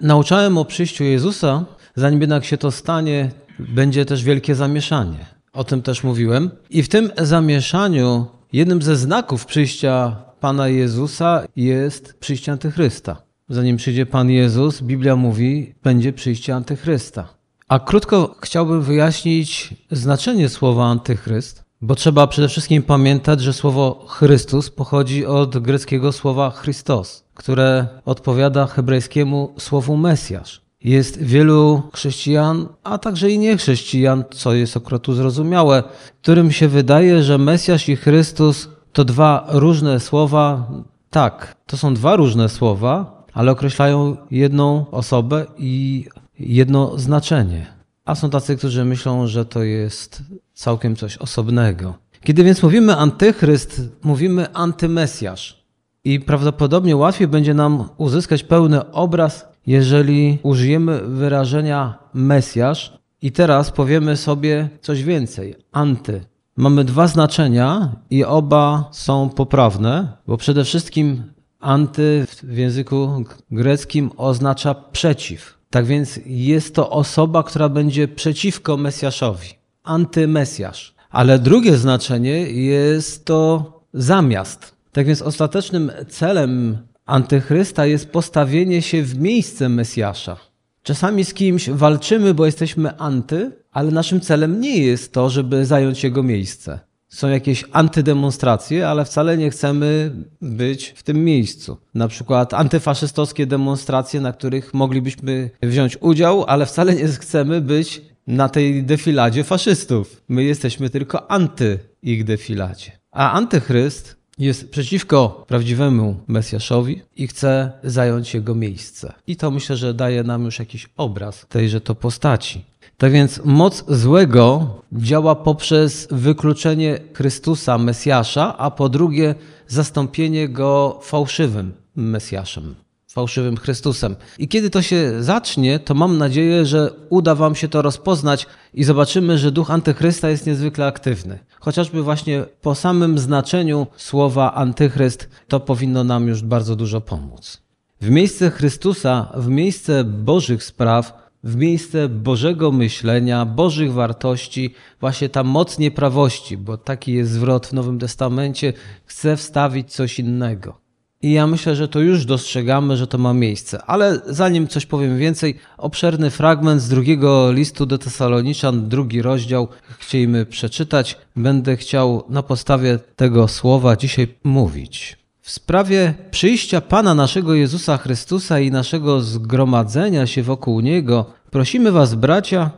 Nauczałem o przyjściu Jezusa, zanim jednak się to stanie, będzie też wielkie zamieszanie. O tym też mówiłem. I w tym zamieszaniu jednym ze znaków przyjścia Pana Jezusa jest przyjście Antychrysta. Zanim przyjdzie Pan Jezus, Biblia mówi, będzie przyjście Antychrysta. A krótko chciałbym wyjaśnić znaczenie słowa Antychryst, bo trzeba przede wszystkim pamiętać, że słowo Chrystus pochodzi od greckiego słowa Christos, które odpowiada hebrajskiemu słowu Mesjasz. Jest wielu chrześcijan, a także i niechrześcijan, co jest akurat zrozumiałe, którym się wydaje, że Mesjasz i Chrystus to dwa różne słowa. Tak, to są dwa różne słowa, ale określają jedną osobę i jedno znaczenie. A są tacy, którzy myślą, że to jest całkiem coś osobnego. Kiedy więc mówimy antychryst, mówimy antymesjasz. I prawdopodobnie łatwiej będzie nam uzyskać pełny obraz, jeżeli użyjemy wyrażenia mesjasz i teraz powiemy sobie coś więcej. Anty. Mamy dwa znaczenia i oba są poprawne, bo przede wszystkim anty w języku greckim oznacza przeciw. Tak więc jest to osoba, która będzie przeciwko Mesjaszowi, antymesjasz. Ale drugie znaczenie jest to zamiast. Tak więc ostatecznym celem antychrysta jest postawienie się w miejsce Mesjasza. Czasami z kimś walczymy, bo jesteśmy anty, ale naszym celem nie jest to, żeby zająć jego miejsce. Są jakieś antydemonstracje, ale wcale nie chcemy być w tym miejscu. Na przykład antyfaszystowskie demonstracje, na których moglibyśmy wziąć udział, ale wcale nie chcemy być na tej defiladzie faszystów. My jesteśmy tylko anty ich defiladzie. A antychryst jest przeciwko prawdziwemu Mesjaszowi i chce zająć jego miejsce. I to myślę, że daje nam już jakiś obraz tejże to postaci. Tak więc moc złego działa poprzez wykluczenie Chrystusa, Mesjasza, a po drugie zastąpienie go fałszywym Mesjaszem, fałszywym Chrystusem. I kiedy to się zacznie, to mam nadzieję, że uda Wam się to rozpoznać i zobaczymy, że duch antychrysta jest niezwykle aktywny. Chociażby właśnie po samym znaczeniu słowa antychryst to powinno nam już bardzo dużo pomóc. W miejsce Chrystusa, w miejsce Bożych spraw, w miejsce Bożego myślenia, Bożych wartości, właśnie ta moc nieprawości, bo taki jest zwrot w Nowym Testamencie, chce wstawić coś innego. I ja myślę, że to już dostrzegamy, że to ma miejsce. Ale zanim coś powiem więcej, obszerny fragment z drugiego listu do Tesaloniczan, drugi rozdział, chcielibyśmy przeczytać. Będę chciał na podstawie tego słowa dzisiaj mówić. W sprawie przyjścia Pana naszego Jezusa Chrystusa i naszego zgromadzenia się wokół Niego, prosimy Was, bracia,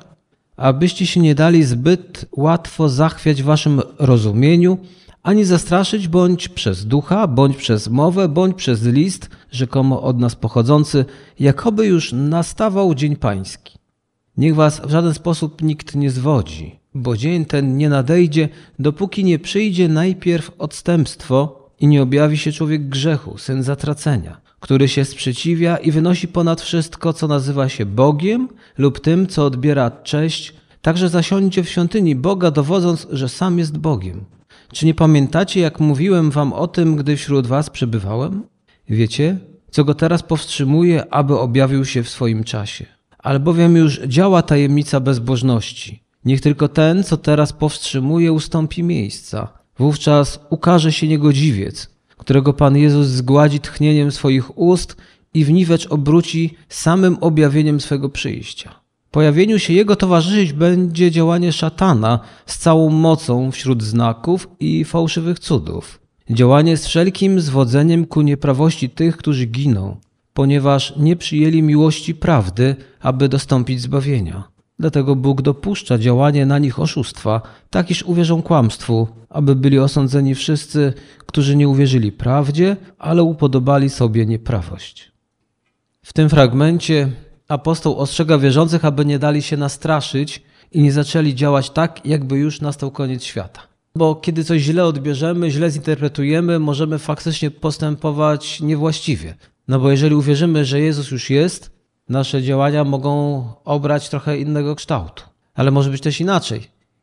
abyście się nie dali zbyt łatwo zachwiać Waszym rozumieniu, ani zastraszyć bądź przez ducha, bądź przez mowę, bądź przez list, rzekomo od nas pochodzący, jakoby już nastawał dzień pański. Niech was w żaden sposób nikt nie zwodzi, bo dzień ten nie nadejdzie, dopóki nie przyjdzie najpierw odstępstwo i nie objawi się człowiek grzechu, syn zatracenia, który się sprzeciwia i wynosi ponad wszystko, co nazywa się Bogiem lub tym, co odbiera cześć, także zasiądzie w świątyni Boga, dowodząc, że sam jest Bogiem. Czy nie pamiętacie, jak mówiłem wam o tym, gdy wśród was przebywałem? Wiecie, co go teraz powstrzymuje, aby objawił się w swoim czasie. Albowiem już działa tajemnica bezbożności. Niech tylko ten, co teraz powstrzymuje, ustąpi miejsca. Wówczas ukaże się niegodziwiec, którego Pan Jezus zgładzi tchnieniem swoich ust i w niwecz obróci samym objawieniem swego przyjścia. Pojawieniu się Jego towarzyszyć będzie działanie szatana z całą mocą wśród znaków i fałszywych cudów. Działanie z wszelkim zwodzeniem ku nieprawości tych, którzy giną, ponieważ nie przyjęli miłości prawdy, aby dostąpić zbawienia. Dlatego Bóg dopuszcza działanie na nich oszustwa, tak iż uwierzą kłamstwu, aby byli osądzeni wszyscy, którzy nie uwierzyli prawdzie, ale upodobali sobie nieprawość. W tym fragmencie apostoł ostrzega wierzących, aby nie dali się nastraszyć i nie zaczęli działać tak, jakby już nastał koniec świata. Bo kiedy coś źle odbierzemy, źle zinterpretujemy, możemy faktycznie postępować niewłaściwie. No bo jeżeli uwierzymy, że Jezus już jest, nasze działania mogą obrać trochę innego kształtu. Ale może być też inaczej.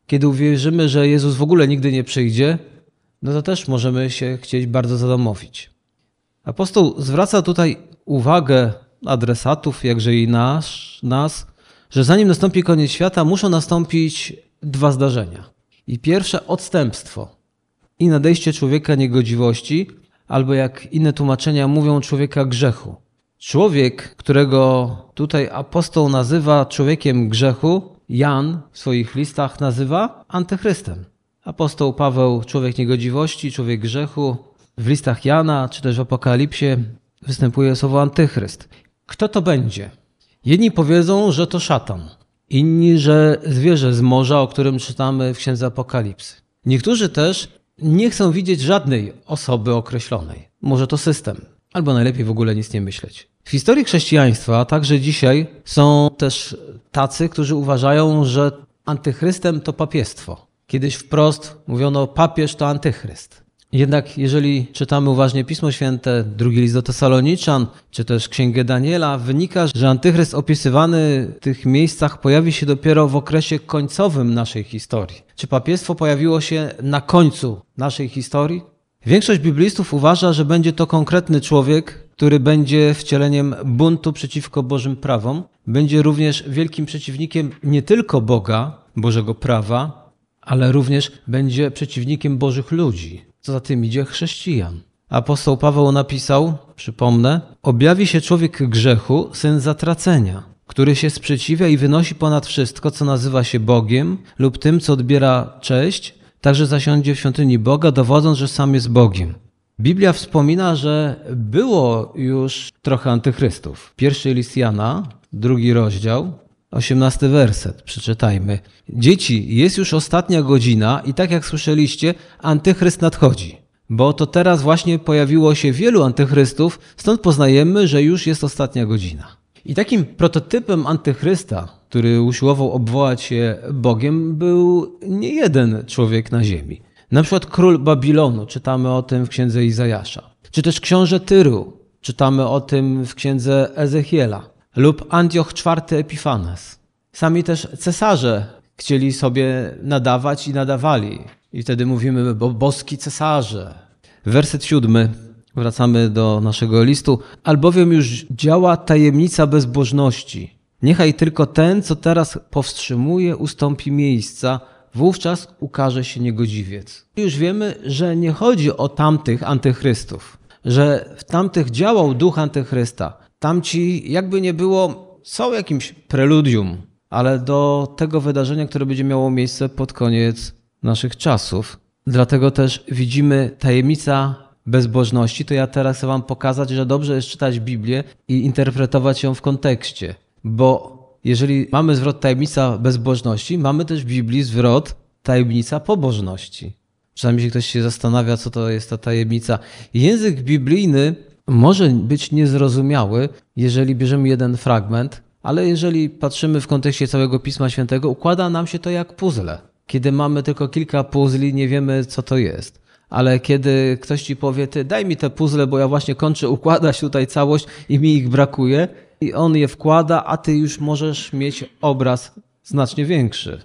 Kiedy uwierzymy, że Jezus w ogóle nigdy nie przyjdzie, no to też możemy się chcieć bardzo zadomowić. Apostoł zwraca tutaj uwagę adresatów, jakże i nas, nas, że zanim nastąpi koniec świata, muszą nastąpić dwa zdarzenia. I pierwsze odstępstwo i nadejście człowieka niegodziwości, albo jak inne tłumaczenia mówią, człowieka grzechu. Człowiek, którego tutaj apostoł nazywa człowiekiem grzechu, Jan w swoich listach nazywa antychrystem. Apostoł Paweł człowiek niegodziwości, człowiek grzechu. W listach Jana czy też w Apokalipsie występuje słowo antychryst. Kto to będzie? Jedni powiedzą, że to szatan, inni, że zwierzę z morza, o którym czytamy w księdze Apokalipsy. Niektórzy też nie chcą widzieć żadnej osoby określonej. Może to system, albo najlepiej w ogóle nic nie myśleć. W historii chrześcijaństwa, także dzisiaj, są też tacy, którzy uważają, że antychrystem to papiestwo. Kiedyś wprost mówiono, papież to antychryst. Jednak jeżeli czytamy uważnie Pismo Święte, drugi list do Tesaloniczan, czy też Księgę Daniela, wynika, że antychryst opisywany w tych miejscach pojawi się dopiero w okresie końcowym naszej historii. Czy papiestwo pojawiło się na końcu naszej historii? Większość biblistów uważa, że będzie to konkretny człowiek, który będzie wcieleniem buntu przeciwko Bożym prawom, będzie również wielkim przeciwnikiem nie tylko Boga, Bożego prawa, ale również będzie przeciwnikiem Bożych ludzi. Co za tym idzie chrześcijan. Apostoł Paweł napisał, przypomnę, objawi się człowiek grzechu, syn zatracenia, który się sprzeciwia i wynosi ponad wszystko, co nazywa się Bogiem lub tym, co odbiera cześć, także zasiądzie w świątyni Boga, dowodząc, że sam jest Bogiem. Biblia wspomina, że było już trochę antychrystów. Pierwszy list Jana, drugi rozdział, osiemnasty werset, przeczytajmy. Dzieci, jest już ostatnia godzina i tak jak słyszeliście, antychryst nadchodzi. Bo to teraz właśnie pojawiło się wielu antychrystów, stąd poznajemy, że już jest ostatnia godzina. I takim prototypem antychrysta, który usiłował obwołać się Bogiem, był nie jeden człowiek na ziemi. Na przykład król Babilonu, czytamy o tym w księdze Izajasza. Czy też książę Tyru, czytamy o tym w księdze Ezechiela. Lub Antioch IV Epifanes. Sami też cesarze chcieli sobie nadawać i nadawali. I wtedy mówimy, bo boski cesarze. Werset siódmy. Wracamy do naszego listu. Albowiem już działa tajemnica bezbożności. Niechaj tylko ten, co teraz powstrzymuje, ustąpi miejsca, wówczas ukaże się niegodziwiec. Już wiemy, że nie chodzi o tamtych antychrystów, że w tamtych działał duch antychrysta. Tamci, jakby nie było, są jakimś preludium, ale do tego wydarzenia, które będzie miało miejsce pod koniec naszych czasów. Dlatego też widzimy tajemnica bezbożności. To ja teraz chcę Wam pokazać, że dobrze jest czytać Biblię i interpretować ją w kontekście, bo jeżeli mamy zwrot tajemnica bezbożności, mamy też w Biblii zwrot tajemnica pobożności. Czasami się ktoś się zastanawia, co to jest ta tajemnica. Język biblijny może być niezrozumiały, jeżeli bierzemy jeden fragment, ale jeżeli patrzymy w kontekście całego Pisma Świętego, układa nam się to jak puzzle. Kiedy mamy tylko kilka puzli, nie wiemy, co to jest. Ale kiedy ktoś ci powie, ty daj mi te puzzle, bo ja właśnie kończę układać tutaj całość i mi ich brakuje, i on je wkłada, a ty już możesz mieć obraz znacznie większy.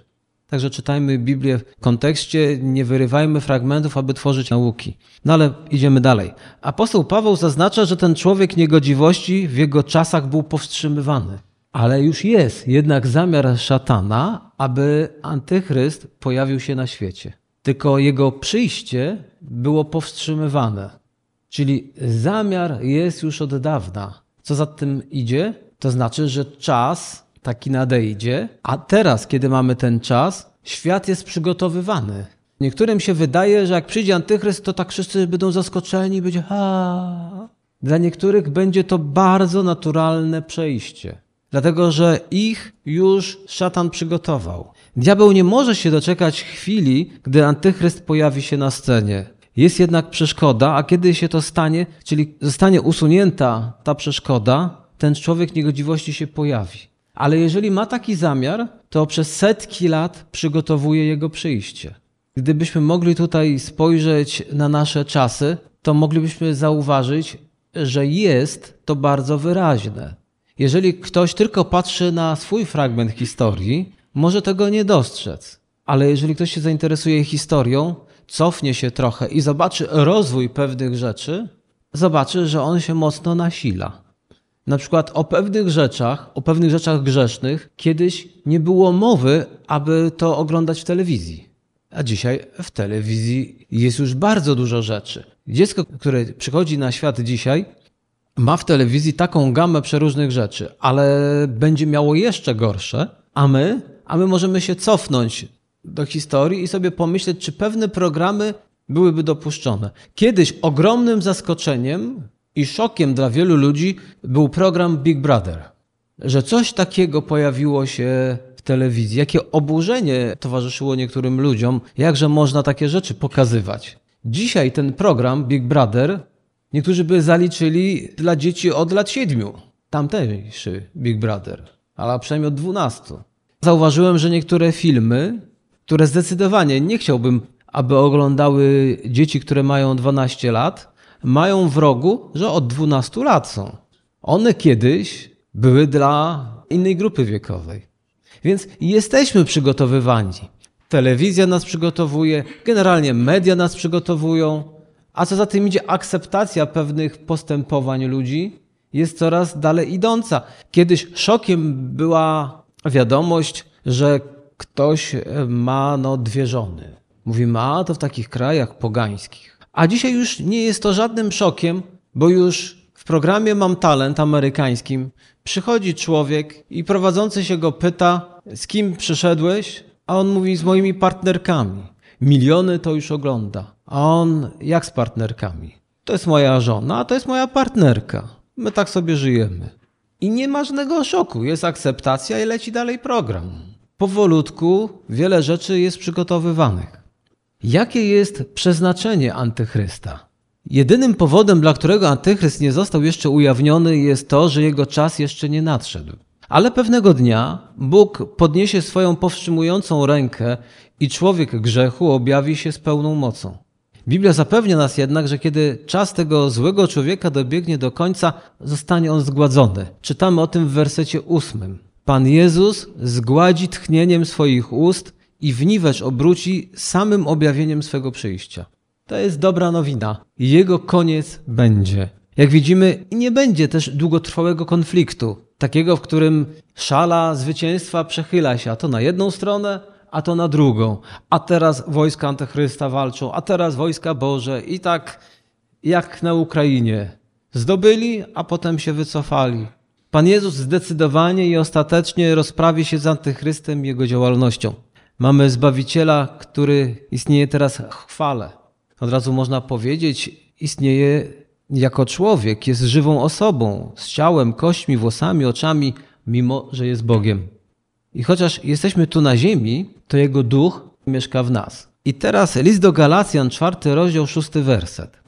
Także czytajmy Biblię w kontekście, nie wyrywajmy fragmentów, aby tworzyć nauki. No ale idziemy dalej. Apostoł Paweł zaznacza, że ten człowiek niegodziwości w jego czasach był powstrzymywany. Ale już jest jednak zamiar szatana, aby antychryst pojawił się na świecie. Tylko jego przyjście było powstrzymywane. Czyli zamiar jest już od dawna. Co za tym idzie? To znaczy, że czas taki nadejdzie, a teraz, kiedy mamy ten czas, świat jest przygotowywany. Niektórym się wydaje, że jak przyjdzie antychryst, to tak wszyscy będą zaskoczeni i będzie ha. Dla niektórych będzie to bardzo naturalne przejście. Dlatego, że ich już szatan przygotował. Diabeł nie może się doczekać chwili, gdy antychryst pojawi się na scenie. Jest jednak przeszkoda, a kiedy się to stanie, czyli zostanie usunięta ta przeszkoda, ten człowiek niegodziwości się pojawi. Ale jeżeli ma taki zamiar, to przez setki lat przygotowuje jego przyjście. Gdybyśmy mogli tutaj spojrzeć na nasze czasy, to moglibyśmy zauważyć, że jest to bardzo wyraźne. Jeżeli ktoś tylko patrzy na swój fragment historii, może tego nie dostrzec. Ale jeżeli ktoś się zainteresuje historią, cofnie się trochę i zobaczy rozwój pewnych rzeczy, zobaczy, że on się mocno nasila. Na przykład o pewnych rzeczach, o pewnych rzeczach grzesznych, kiedyś nie było mowy, aby to oglądać w telewizji. A dzisiaj w telewizji jest już bardzo dużo rzeczy. Dziecko, które przychodzi na świat dzisiaj, ma w telewizji taką gamę przeróżnych rzeczy, ale będzie miało jeszcze gorsze, a my, a my możemy się cofnąć do historii i sobie pomyśleć, czy pewne programy byłyby dopuszczone. Kiedyś ogromnym zaskoczeniem i szokiem dla wielu ludzi był program Big Brother. Że coś takiego pojawiło się w telewizji. Jakie oburzenie towarzyszyło niektórym ludziom, jakże można takie rzeczy pokazywać. Dzisiaj ten program Big Brother niektórzy by zaliczyli dla dzieci od lat siedmiu. Tamtejszy Big Brother, ale przynajmniej od dwunastu. Zauważyłem, że niektóre filmy, które zdecydowanie nie chciałbym, aby oglądały dzieci, które mają 12 lat, mają w rogu, że od 12 lat są. One kiedyś były dla innej grupy wiekowej. Więc jesteśmy przygotowywani. Telewizja nas przygotowuje, generalnie media nas przygotowują, a co za tym idzie, akceptacja pewnych postępowań ludzi jest coraz dalej idąca. Kiedyś szokiem była wiadomość, że ktoś ma no, dwie żony. Mówimy, a to w takich krajach pogańskich. A dzisiaj już nie jest to żadnym szokiem, bo już w programie Mam Talent amerykańskim przychodzi człowiek i prowadzący się go pyta, z kim przyszedłeś? A on mówi, z moimi partnerkami. Miliony to już ogląda. A on, jak z partnerkami? To jest moja żona, a to jest moja partnerka. My tak sobie żyjemy. I nie ma żadnego szoku, jest akceptacja i leci dalej program. Powolutku wiele rzeczy jest przygotowywanych. Jakie jest przeznaczenie antychrysta? Jedynym powodem, dla którego antychryst nie został jeszcze ujawniony, jest to, że jego czas jeszcze nie nadszedł. Ale pewnego dnia Bóg podniesie swoją powstrzymującą rękę i człowiek grzechu objawi się z pełną mocą. Biblia zapewnia nas jednak, że kiedy czas tego złego człowieka dobiegnie do końca, zostanie on zgładzony. Czytamy o tym w wersecie ósmym. Pan Jezus zgładzi tchnieniem swoich ust i w niwecz obróci samym objawieniem swego przyjścia. To jest dobra nowina. Jego koniec będzie. Jak widzimy, nie będzie też długotrwałego konfliktu, takiego, w którym szala zwycięstwa przechyla się, a to na jedną stronę, a to na drugą. A teraz wojska Antychrysta walczą, a teraz wojska Boże i tak jak na Ukrainie. Zdobyli, a potem się wycofali. Pan Jezus zdecydowanie i ostatecznie rozprawi się z Antychrystem i jego działalnością. Mamy Zbawiciela, który istnieje teraz w chwale. Od razu można powiedzieć, istnieje jako człowiek, jest żywą osobą, z ciałem, kośćmi, włosami, oczami, mimo że jest Bogiem. I chociaż jesteśmy tu na ziemi, to Jego duch mieszka w nas. I teraz list do Galacjan, czwarty rozdział, szósty werset.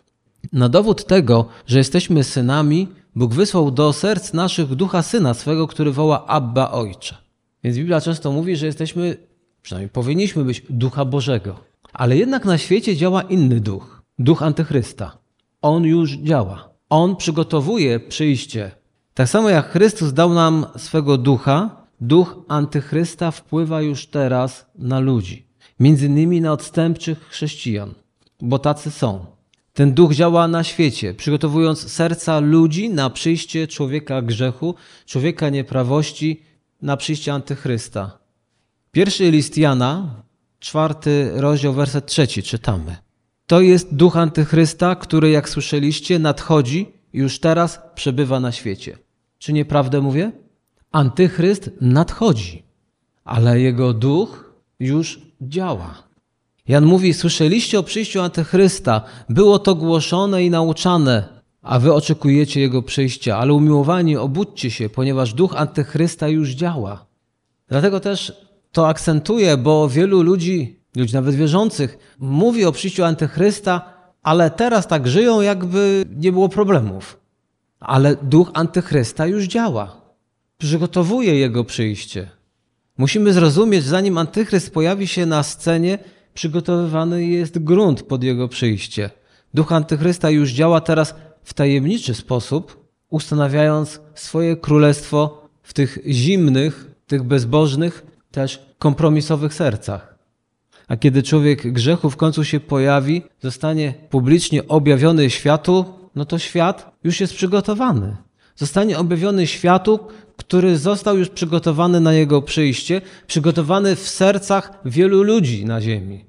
Na dowód tego, że jesteśmy synami, Bóg wysłał do serc naszych ducha syna swego, który woła Abba Ojcze. Więc Biblia często mówi, że jesteśmy, przynajmniej powinniśmy być ducha Bożego. Ale jednak na świecie działa inny duch, duch antychrysta. On już działa. On przygotowuje przyjście. Tak samo jak Chrystus dał nam swego ducha, duch antychrysta wpływa już teraz na ludzi. Między innymi na odstępczych chrześcijan, bo tacy są. Ten duch działa na świecie, przygotowując serca ludzi na przyjście człowieka grzechu, człowieka nieprawości, na przyjście antychrysta. Pierwszy list Jana, czwarty rozdział, werset trzeci czytamy. To jest duch antychrysta, który, jak słyszeliście, nadchodzi i już teraz przebywa na świecie. Czy nieprawdę mówię? Antychryst nadchodzi, ale jego duch już działa. Jan mówi: Słyszeliście o przyjściu Antychrysta, było to głoszone i nauczane, a wy oczekujecie jego przyjścia, ale umiłowani, obudźcie się, ponieważ duch Antychrysta już działa. Dlatego też to akcentuję, bo wielu ludzi, ludzi nawet wierzących, mówi o przyjściu Antychrysta, ale teraz tak żyją, jakby nie było problemów. Ale duch Antychrysta już działa. Przygotowuje jego przyjście. Musimy zrozumieć, zanim Antychryst pojawi się na scenie, przygotowywany jest grunt pod jego przyjście. Duch Antychrysta już działa teraz w tajemniczy sposób, ustanawiając swoje królestwo w tych zimnych, tych bezbożnych, też kompromisowych sercach. A kiedy człowiek grzechu w końcu się pojawi, zostanie publicznie objawiony światu, no to świat już jest przygotowany. Zostanie objawiony światu, który został już przygotowany na jego przyjście, przygotowany w sercach wielu ludzi na ziemi.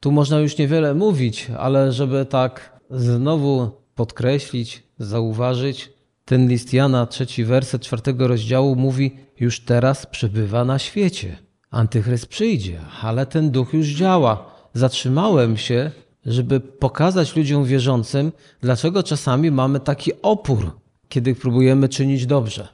Tu można już niewiele mówić, ale żeby tak znowu podkreślić, zauważyć, ten list Jana, trzeci werset czwartego rozdziału mówi: Już teraz przebywa na świecie. Antychryst przyjdzie, ale ten duch już działa. Zatrzymałem się, żeby pokazać ludziom wierzącym, dlaczego czasami mamy taki opór, kiedy próbujemy czynić dobrze.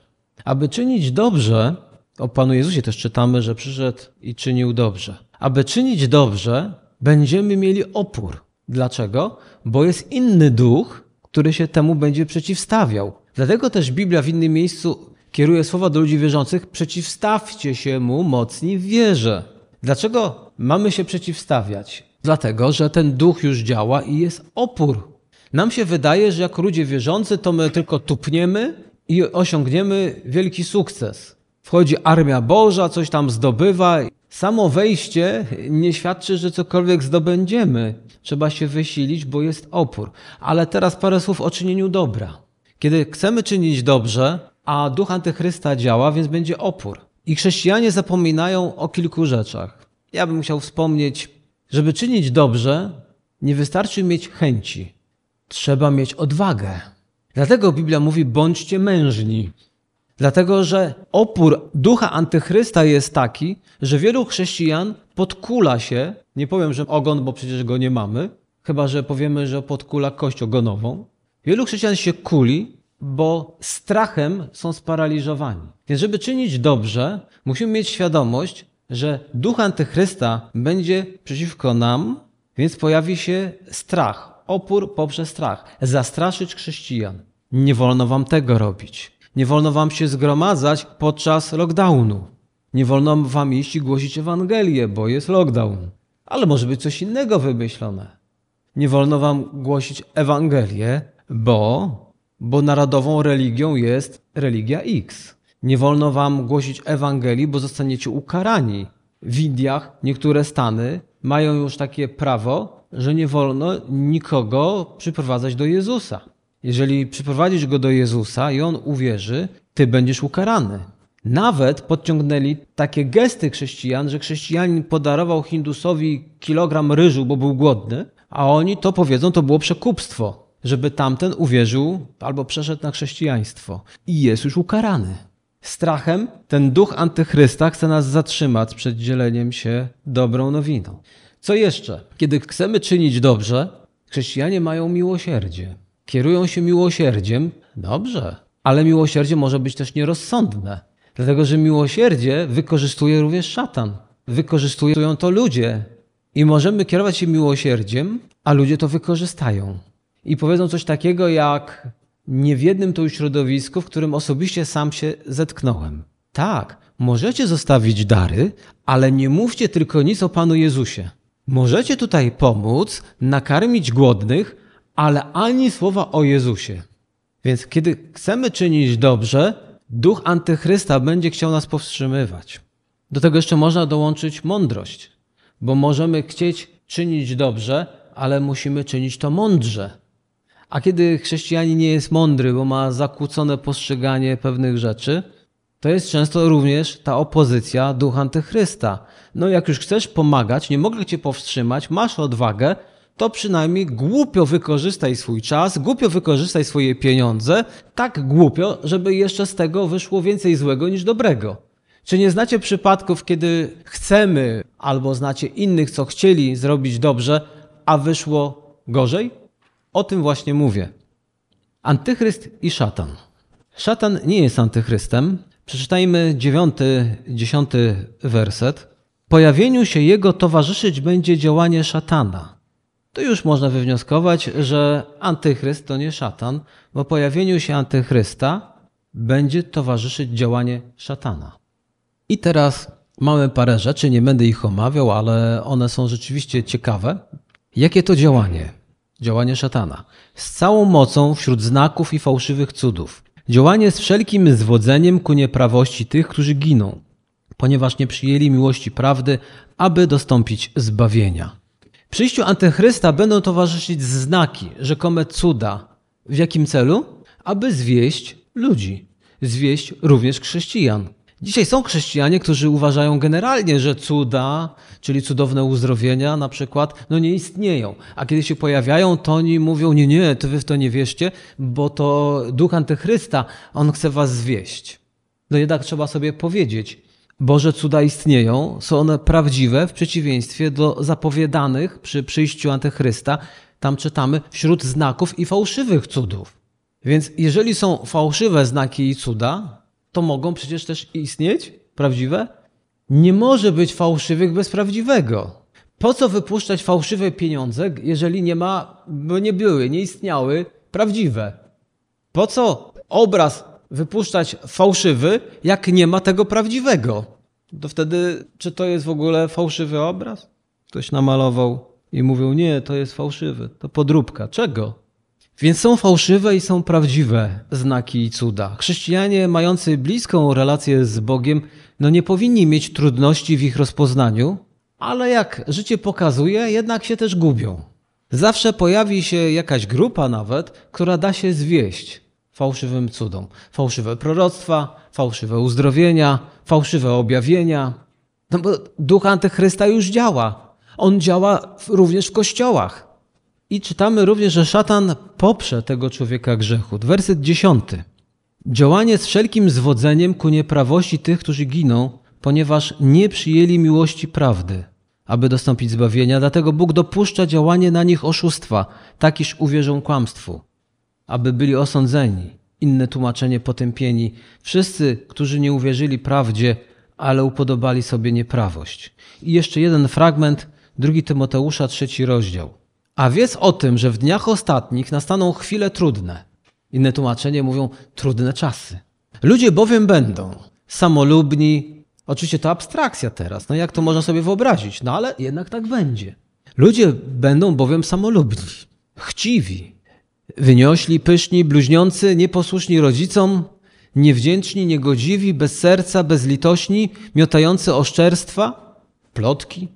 Aby czynić dobrze, o Panu Jezusie też czytamy, że przyszedł i czynił dobrze. Aby czynić dobrze, będziemy mieli opór. Dlaczego? Bo jest inny duch, który się temu będzie przeciwstawiał. Dlatego też Biblia w innym miejscu kieruje słowa do ludzi wierzących: przeciwstawcie się mu mocni w wierze. Dlaczego mamy się przeciwstawiać? Dlatego, że ten duch już działa i jest opór. Nam się wydaje, że jako ludzie wierzący, to my tylko tupniemy i osiągniemy wielki sukces. Wchodzi armia Boża, coś tam zdobywa. Samo wejście nie świadczy, że cokolwiek zdobędziemy. Trzeba się wysilić, bo jest opór. Ale teraz parę słów o czynieniu dobra. Kiedy chcemy czynić dobrze, a duch antychrysta działa, więc będzie opór. I chrześcijanie zapominają o kilku rzeczach. Ja bym chciał wspomnieć, żeby czynić dobrze, nie wystarczy mieć chęci. Trzeba mieć odwagę. Dlatego Biblia mówi: bądźcie mężni. Dlatego, że opór ducha antychrysta jest taki, że wielu chrześcijan podkula się, nie powiem, że ogon, bo przecież go nie mamy, chyba że powiemy, że podkula kość ogonową. Wielu chrześcijan się kuli, bo strachem są sparaliżowani. Więc żeby czynić dobrze, musimy mieć świadomość, że duch antychrysta będzie przeciwko nam, więc pojawi się strach, opór poprzez strach. Zastraszyć chrześcijan. Nie wolno wam tego robić. Nie wolno wam się zgromadzać podczas lockdownu. Nie wolno wam iść i głosić Ewangelię, bo jest lockdown. Ale może być coś innego wymyślone. Nie wolno wam głosić Ewangelię, bo, bo narodową religią jest religia X. Nie wolno wam głosić Ewangelii, bo zostaniecie ukarani. W Indiach niektóre stany mają już takie prawo, że nie wolno nikogo przyprowadzać do Jezusa. Jeżeli przyprowadzisz go do Jezusa i on uwierzy, ty będziesz ukarany. Nawet podciągnęli takie gesty chrześcijan, że chrześcijanin podarował Hindusowi kilogram ryżu, bo był głodny, a oni to powiedzą, to było przekupstwo, żeby tamten uwierzył albo przeszedł na chrześcijaństwo. I jest już ukarany. Strachem ten duch antychrysta chce nas zatrzymać przed dzieleniem się dobrą nowiną. Co jeszcze? Kiedy chcemy czynić dobrze, chrześcijanie mają miłosierdzie. Kierują się miłosierdziem, dobrze, ale miłosierdzie może być też nierozsądne. Dlatego, że miłosierdzie wykorzystuje również szatan. Wykorzystują to ludzie. I możemy kierować się miłosierdziem, a ludzie to wykorzystają. I powiedzą coś takiego jak nie w jednym to już środowisku, w którym osobiście sam się zetknąłem. Tak, możecie zostawić dary, ale nie mówcie tylko nic o Panu Jezusie. Możecie tutaj pomóc, nakarmić głodnych, ale ani słowa o Jezusie. Więc kiedy chcemy czynić dobrze, duch antychrysta będzie chciał nas powstrzymywać. Do tego jeszcze można dołączyć mądrość, bo możemy chcieć czynić dobrze, ale musimy czynić to mądrze. A kiedy chrześcijanin nie jest mądry, bo ma zakłócone postrzeganie pewnych rzeczy, to jest często również ta opozycja duch antychrysta. No jak już chcesz pomagać, nie mogę cię powstrzymać, masz odwagę, to przynajmniej głupio wykorzystaj swój czas, głupio wykorzystaj swoje pieniądze, tak głupio, żeby jeszcze z tego wyszło więcej złego niż dobrego. Czy nie znacie przypadków, kiedy chcemy, albo znacie innych, co chcieli zrobić dobrze, a wyszło gorzej? O tym właśnie mówię. Antychryst i szatan. Szatan nie jest antychrystem. Przeczytajmy dziewiąty, dziesiąty werset. Pojawieniu się jego towarzyszyć będzie działanie szatana. Tu już można wywnioskować, że antychryst to nie szatan, bo pojawieniu się antychrysta będzie towarzyszyć działanie szatana. I teraz mamy parę rzeczy, nie będę ich omawiał, ale one są rzeczywiście ciekawe. Jakie to działanie? Działanie szatana. Z całą mocą wśród znaków i fałszywych cudów. Działanie z wszelkim zwodzeniem ku nieprawości tych, którzy giną, ponieważ nie przyjęli miłości prawdy, aby dostąpić zbawienia. Przyjściu antychrysta będą towarzyszyć znaki, rzekome cuda. W jakim celu? Aby zwieść ludzi, zwieść również chrześcijan. Dzisiaj są chrześcijanie, którzy uważają generalnie, że cuda, czyli cudowne uzdrowienia na przykład, no nie istnieją. A kiedy się pojawiają, to oni mówią, nie, nie, to wy w to nie wierzcie, bo to duch antychrysta, on chce was zwieść. No jednak trzeba sobie powiedzieć, Boże cuda istnieją, są one prawdziwe w przeciwieństwie do zapowiadanych przy przyjściu antychrysta. Tam czytamy wśród znaków i fałszywych cudów. Więc jeżeli są fałszywe znaki i cuda, to mogą przecież też istnieć prawdziwe? Nie może być fałszywych bez prawdziwego. Po co wypuszczać fałszywe pieniądze, jeżeli nie ma, bo nie były, nie istniały prawdziwe? Po co obraz wypuszczać fałszywy, jak nie ma tego prawdziwego? To wtedy, czy to jest w ogóle fałszywy obraz? Ktoś namalował i mówił, nie, to jest fałszywy, to podróbka. Czego? Więc są fałszywe i są prawdziwe znaki i cuda. Chrześcijanie mający bliską relację z Bogiem, no nie powinni mieć trudności w ich rozpoznaniu, ale jak życie pokazuje, jednak się też gubią. Zawsze pojawi się jakaś grupa nawet, która da się zwieść fałszywym cudom. Fałszywe proroctwa, fałszywe uzdrowienia, fałszywe objawienia. No bo duch antychrysta już działa. On działa również w kościołach. I czytamy również, że szatan poprze tego człowieka grzechu. Werset dziesiąty. Działanie z wszelkim zwodzeniem ku nieprawości tych, którzy giną, ponieważ nie przyjęli miłości prawdy, aby dostąpić zbawienia. Dlatego Bóg dopuszcza działanie na nich oszustwa, tak iż uwierzą kłamstwu, aby byli osądzeni. Inne tłumaczenie potępieni. Wszyscy, którzy nie uwierzyli prawdzie, ale upodobali sobie nieprawość. I jeszcze jeden fragment, drugi Tymoteusza, trzeci rozdział. A wiedz o tym, że w dniach ostatnich nastaną chwile trudne. Inne tłumaczenie mówią trudne czasy. Ludzie bowiem będą samolubni. Oczywiście to abstrakcja teraz. No jak to można sobie wyobrazić? No ale jednak tak będzie. Ludzie będą bowiem samolubni, chciwi, wyniośli, pyszni, bluźniący, nieposłuszni rodzicom, niewdzięczni, niegodziwi, bez serca, bezlitośni, miotający oszczerstwa, plotki,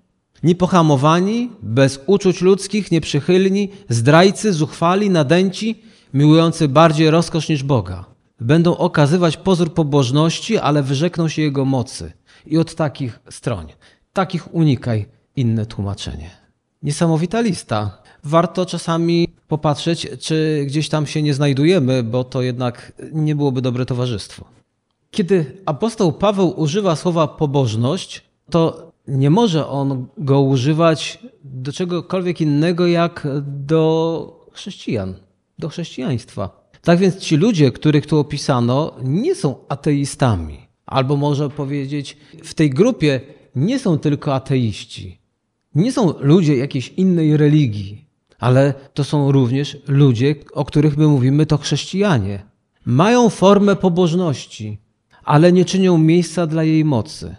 niepohamowani, bez uczuć ludzkich, nieprzychylni, zdrajcy, zuchwali, nadęci, miłujący bardziej rozkosz niż Boga. Będą okazywać pozór pobożności, ale wyrzekną się Jego mocy. I od takich stroń, takich unikaj inne tłumaczenie. Niesamowita lista. Warto czasami popatrzeć, czy gdzieś tam się nie znajdujemy, bo to jednak nie byłoby dobre towarzystwo. Kiedy apostoł Paweł używa słowa pobożność, to nie może on go używać do czegokolwiek innego jak do chrześcijan, do chrześcijaństwa. Tak więc ci ludzie, których tu opisano, nie są ateistami. Albo może powiedzieć, w tej grupie nie są tylko ateiści. Nie są ludzie jakiejś innej religii, ale to są również ludzie, o których my mówimy, to chrześcijanie. Mają formę pobożności, ale nie czynią miejsca dla jej mocy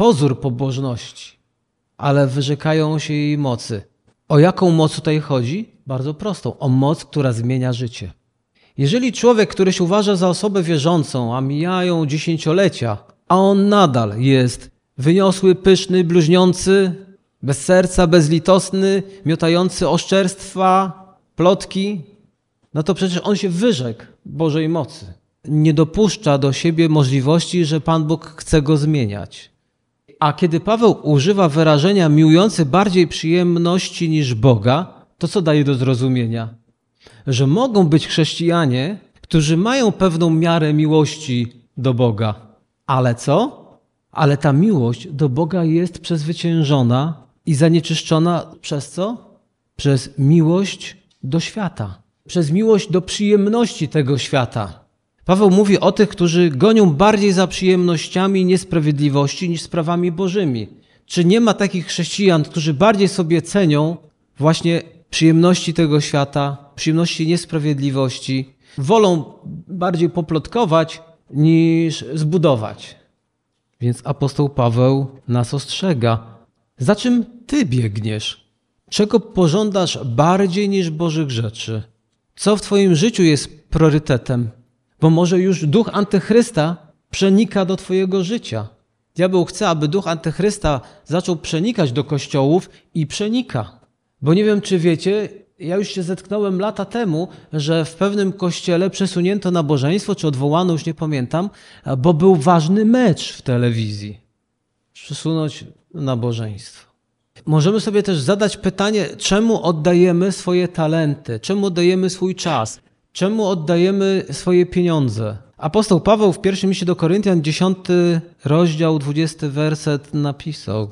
pozór pobożności, ale wyrzekają się jej mocy. O jaką moc tutaj chodzi? Bardzo prostą. O moc, która zmienia życie. Jeżeli człowiek, który się uważa za osobę wierzącą, a mijają dziesięciolecia, a on nadal jest wyniosły, pyszny, bluźniący, bez serca, bezlitosny, miotający oszczerstwa, plotki, no to przecież on się wyrzekł Bożej mocy. Nie dopuszcza do siebie możliwości, że Pan Bóg chce go zmieniać. A kiedy Paweł używa wyrażenia miłujący bardziej przyjemności niż Boga, to co daje do zrozumienia? Że mogą być chrześcijanie, którzy mają pewną miarę miłości do Boga. Ale co? Ale ta miłość do Boga jest przezwyciężona i zanieczyszczona przez co? Przez miłość do świata, przez miłość do przyjemności tego świata. Paweł mówi o tych, którzy gonią bardziej za przyjemnościami niesprawiedliwości niż sprawami bożymi. Czy nie ma takich chrześcijan, którzy bardziej sobie cenią właśnie przyjemności tego świata, przyjemności niesprawiedliwości, wolą bardziej poplotkować niż zbudować? Więc apostoł Paweł nas ostrzega. Za czym ty biegniesz? Czego pożądasz bardziej niż Bożych rzeczy? Co w twoim życiu jest priorytetem? Bo może już duch antychrysta przenika do Twojego życia. Diabeł chce, aby duch antychrysta zaczął przenikać do kościołów i przenika. Bo nie wiem, czy wiecie, Ja już się zetknąłem lata temu, że w pewnym kościele przesunięto nabożeństwo, czy odwołano, już nie pamiętam, bo był ważny mecz w telewizji. Przesunąć nabożeństwo. Możemy sobie też zadać pytanie, czemu oddajemy swoje talenty, czemu oddajemy swój czas, czemu oddajemy swoje pieniądze. Apostoł Paweł w pierwszym liście do Koryntian, 10 rozdział, 20 werset napisał: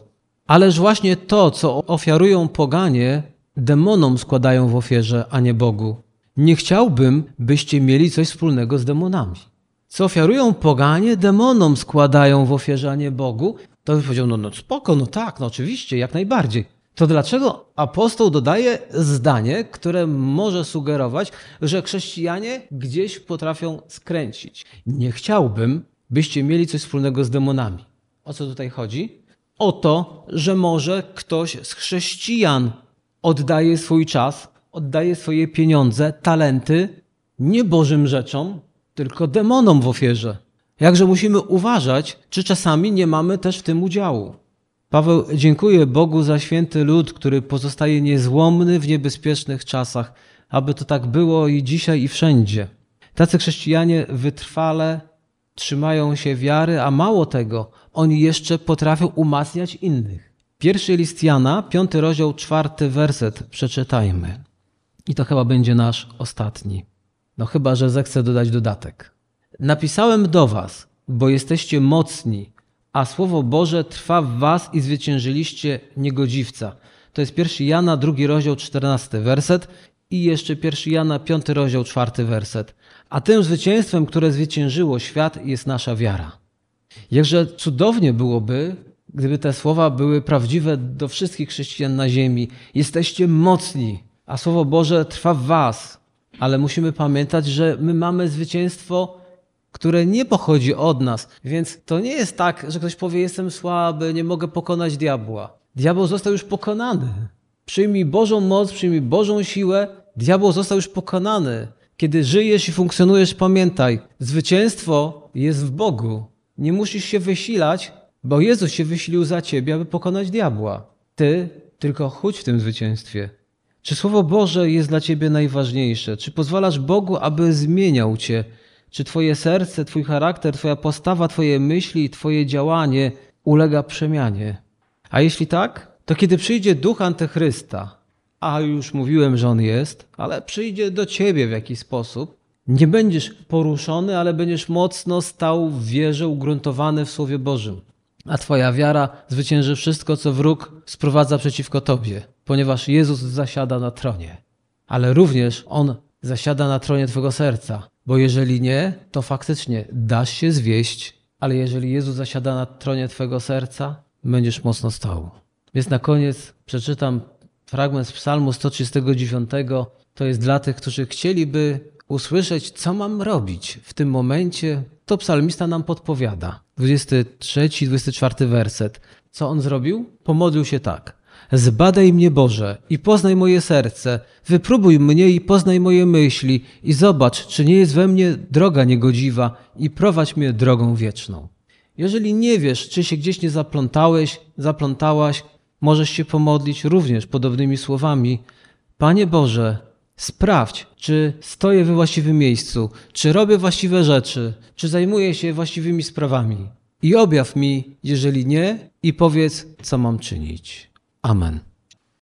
Ależ właśnie to, co ofiarują poganie, demonom składają w ofierze, a nie Bogu. Nie chciałbym, byście mieli coś wspólnego z demonami. Co ofiarują poganie, demonom składają w ofierze, a nie Bogu. To by powiedział, no, no spoko, no tak, no oczywiście, jak najbardziej. To dlaczego apostoł dodaje zdanie, które może sugerować, że chrześcijanie gdzieś potrafią skręcić? Nie chciałbym, byście mieli coś wspólnego z demonami. O co tutaj chodzi? O to, że może ktoś z chrześcijan oddaje swój czas, oddaje swoje pieniądze, talenty nie Bożym rzeczom, tylko demonom w ofierze. Jakże musimy uważać, czy czasami nie mamy też w tym udziału. Paweł dziękuję Bogu za święty lud, który pozostaje niezłomny w niebezpiecznych czasach, aby to tak było i dzisiaj, i wszędzie. Tacy chrześcijanie wytrwale trzymają się wiary, a mało tego, oni jeszcze potrafią umacniać innych. Pierwszy list Jana, piąty rozdział, czwarty werset przeczytajmy. I to chyba będzie nasz ostatni. No chyba, że zechcę dodać dodatek. Napisałem do was, bo jesteście mocni, a Słowo Boże trwa w was i zwyciężyliście niegodziwca. To jest pierwszy Jana, drugi rozdział, czternasty werset i jeszcze pierwszy Jana, piąty rozdział, czwarty werset. A tym zwycięstwem, które zwyciężyło świat, jest nasza wiara. Jakże cudownie byłoby, gdyby te słowa były prawdziwe do wszystkich chrześcijan na ziemi. Jesteście mocni, a Słowo Boże trwa w was. Ale musimy pamiętać, że my mamy zwycięstwo, które nie pochodzi od nas. Więc to nie jest tak, że ktoś powie: Jestem słaby, nie mogę pokonać diabła. Diabeł został już pokonany. Przyjmij Bożą moc, przyjmij Bożą siłę. Diabeł został już pokonany. Kiedy żyjesz i funkcjonujesz, pamiętaj, zwycięstwo jest w Bogu. Nie musisz się wysilać, bo Jezus się wysilił za ciebie, aby pokonać diabła. Ty tylko chudź w tym zwycięstwie. Czy Słowo Boże jest dla ciebie najważniejsze? Czy pozwalasz Bogu, aby zmieniał cię? Czy twoje serce, twój charakter, twoja postawa, twoje myśli, twoje działanie ulega przemianie? A jeśli tak, to kiedy przyjdzie duch antychrysta, a już mówiłem, że on jest, ale przyjdzie do ciebie w jakiś sposób, nie będziesz poruszony, ale będziesz mocno stał w wierze, ugruntowany w Słowie Bożym. A Twoja wiara zwycięży wszystko, co wróg sprowadza przeciwko Tobie, ponieważ Jezus zasiada na tronie. Ale również On zasiada na tronie Twojego serca, bo jeżeli nie, to faktycznie dasz się zwieść, ale jeżeli Jezus zasiada na tronie Twojego serca, będziesz mocno stał. Więc na koniec przeczytam fragment z Psalmu 139. To jest dla tych, którzy chcieliby usłyszeć, co mam robić w tym momencie, to psalmista nam podpowiada. 23, 24 werset. Co on zrobił? Pomodlił się tak. Zbadaj mnie Boże i poznaj moje serce, wypróbuj mnie i poznaj moje myśli i zobacz, czy nie jest we mnie droga niegodziwa i prowadź mnie drogą wieczną. Jeżeli nie wiesz, czy się gdzieś nie zaplątałeś, zaplątałaś, możesz się pomodlić również podobnymi słowami. Panie Boże, Sprawdź, czy stoję we właściwym miejscu, czy robię właściwe rzeczy, czy zajmuję się właściwymi sprawami. I objaw mi, jeżeli nie, i powiedz, co mam czynić. Amen.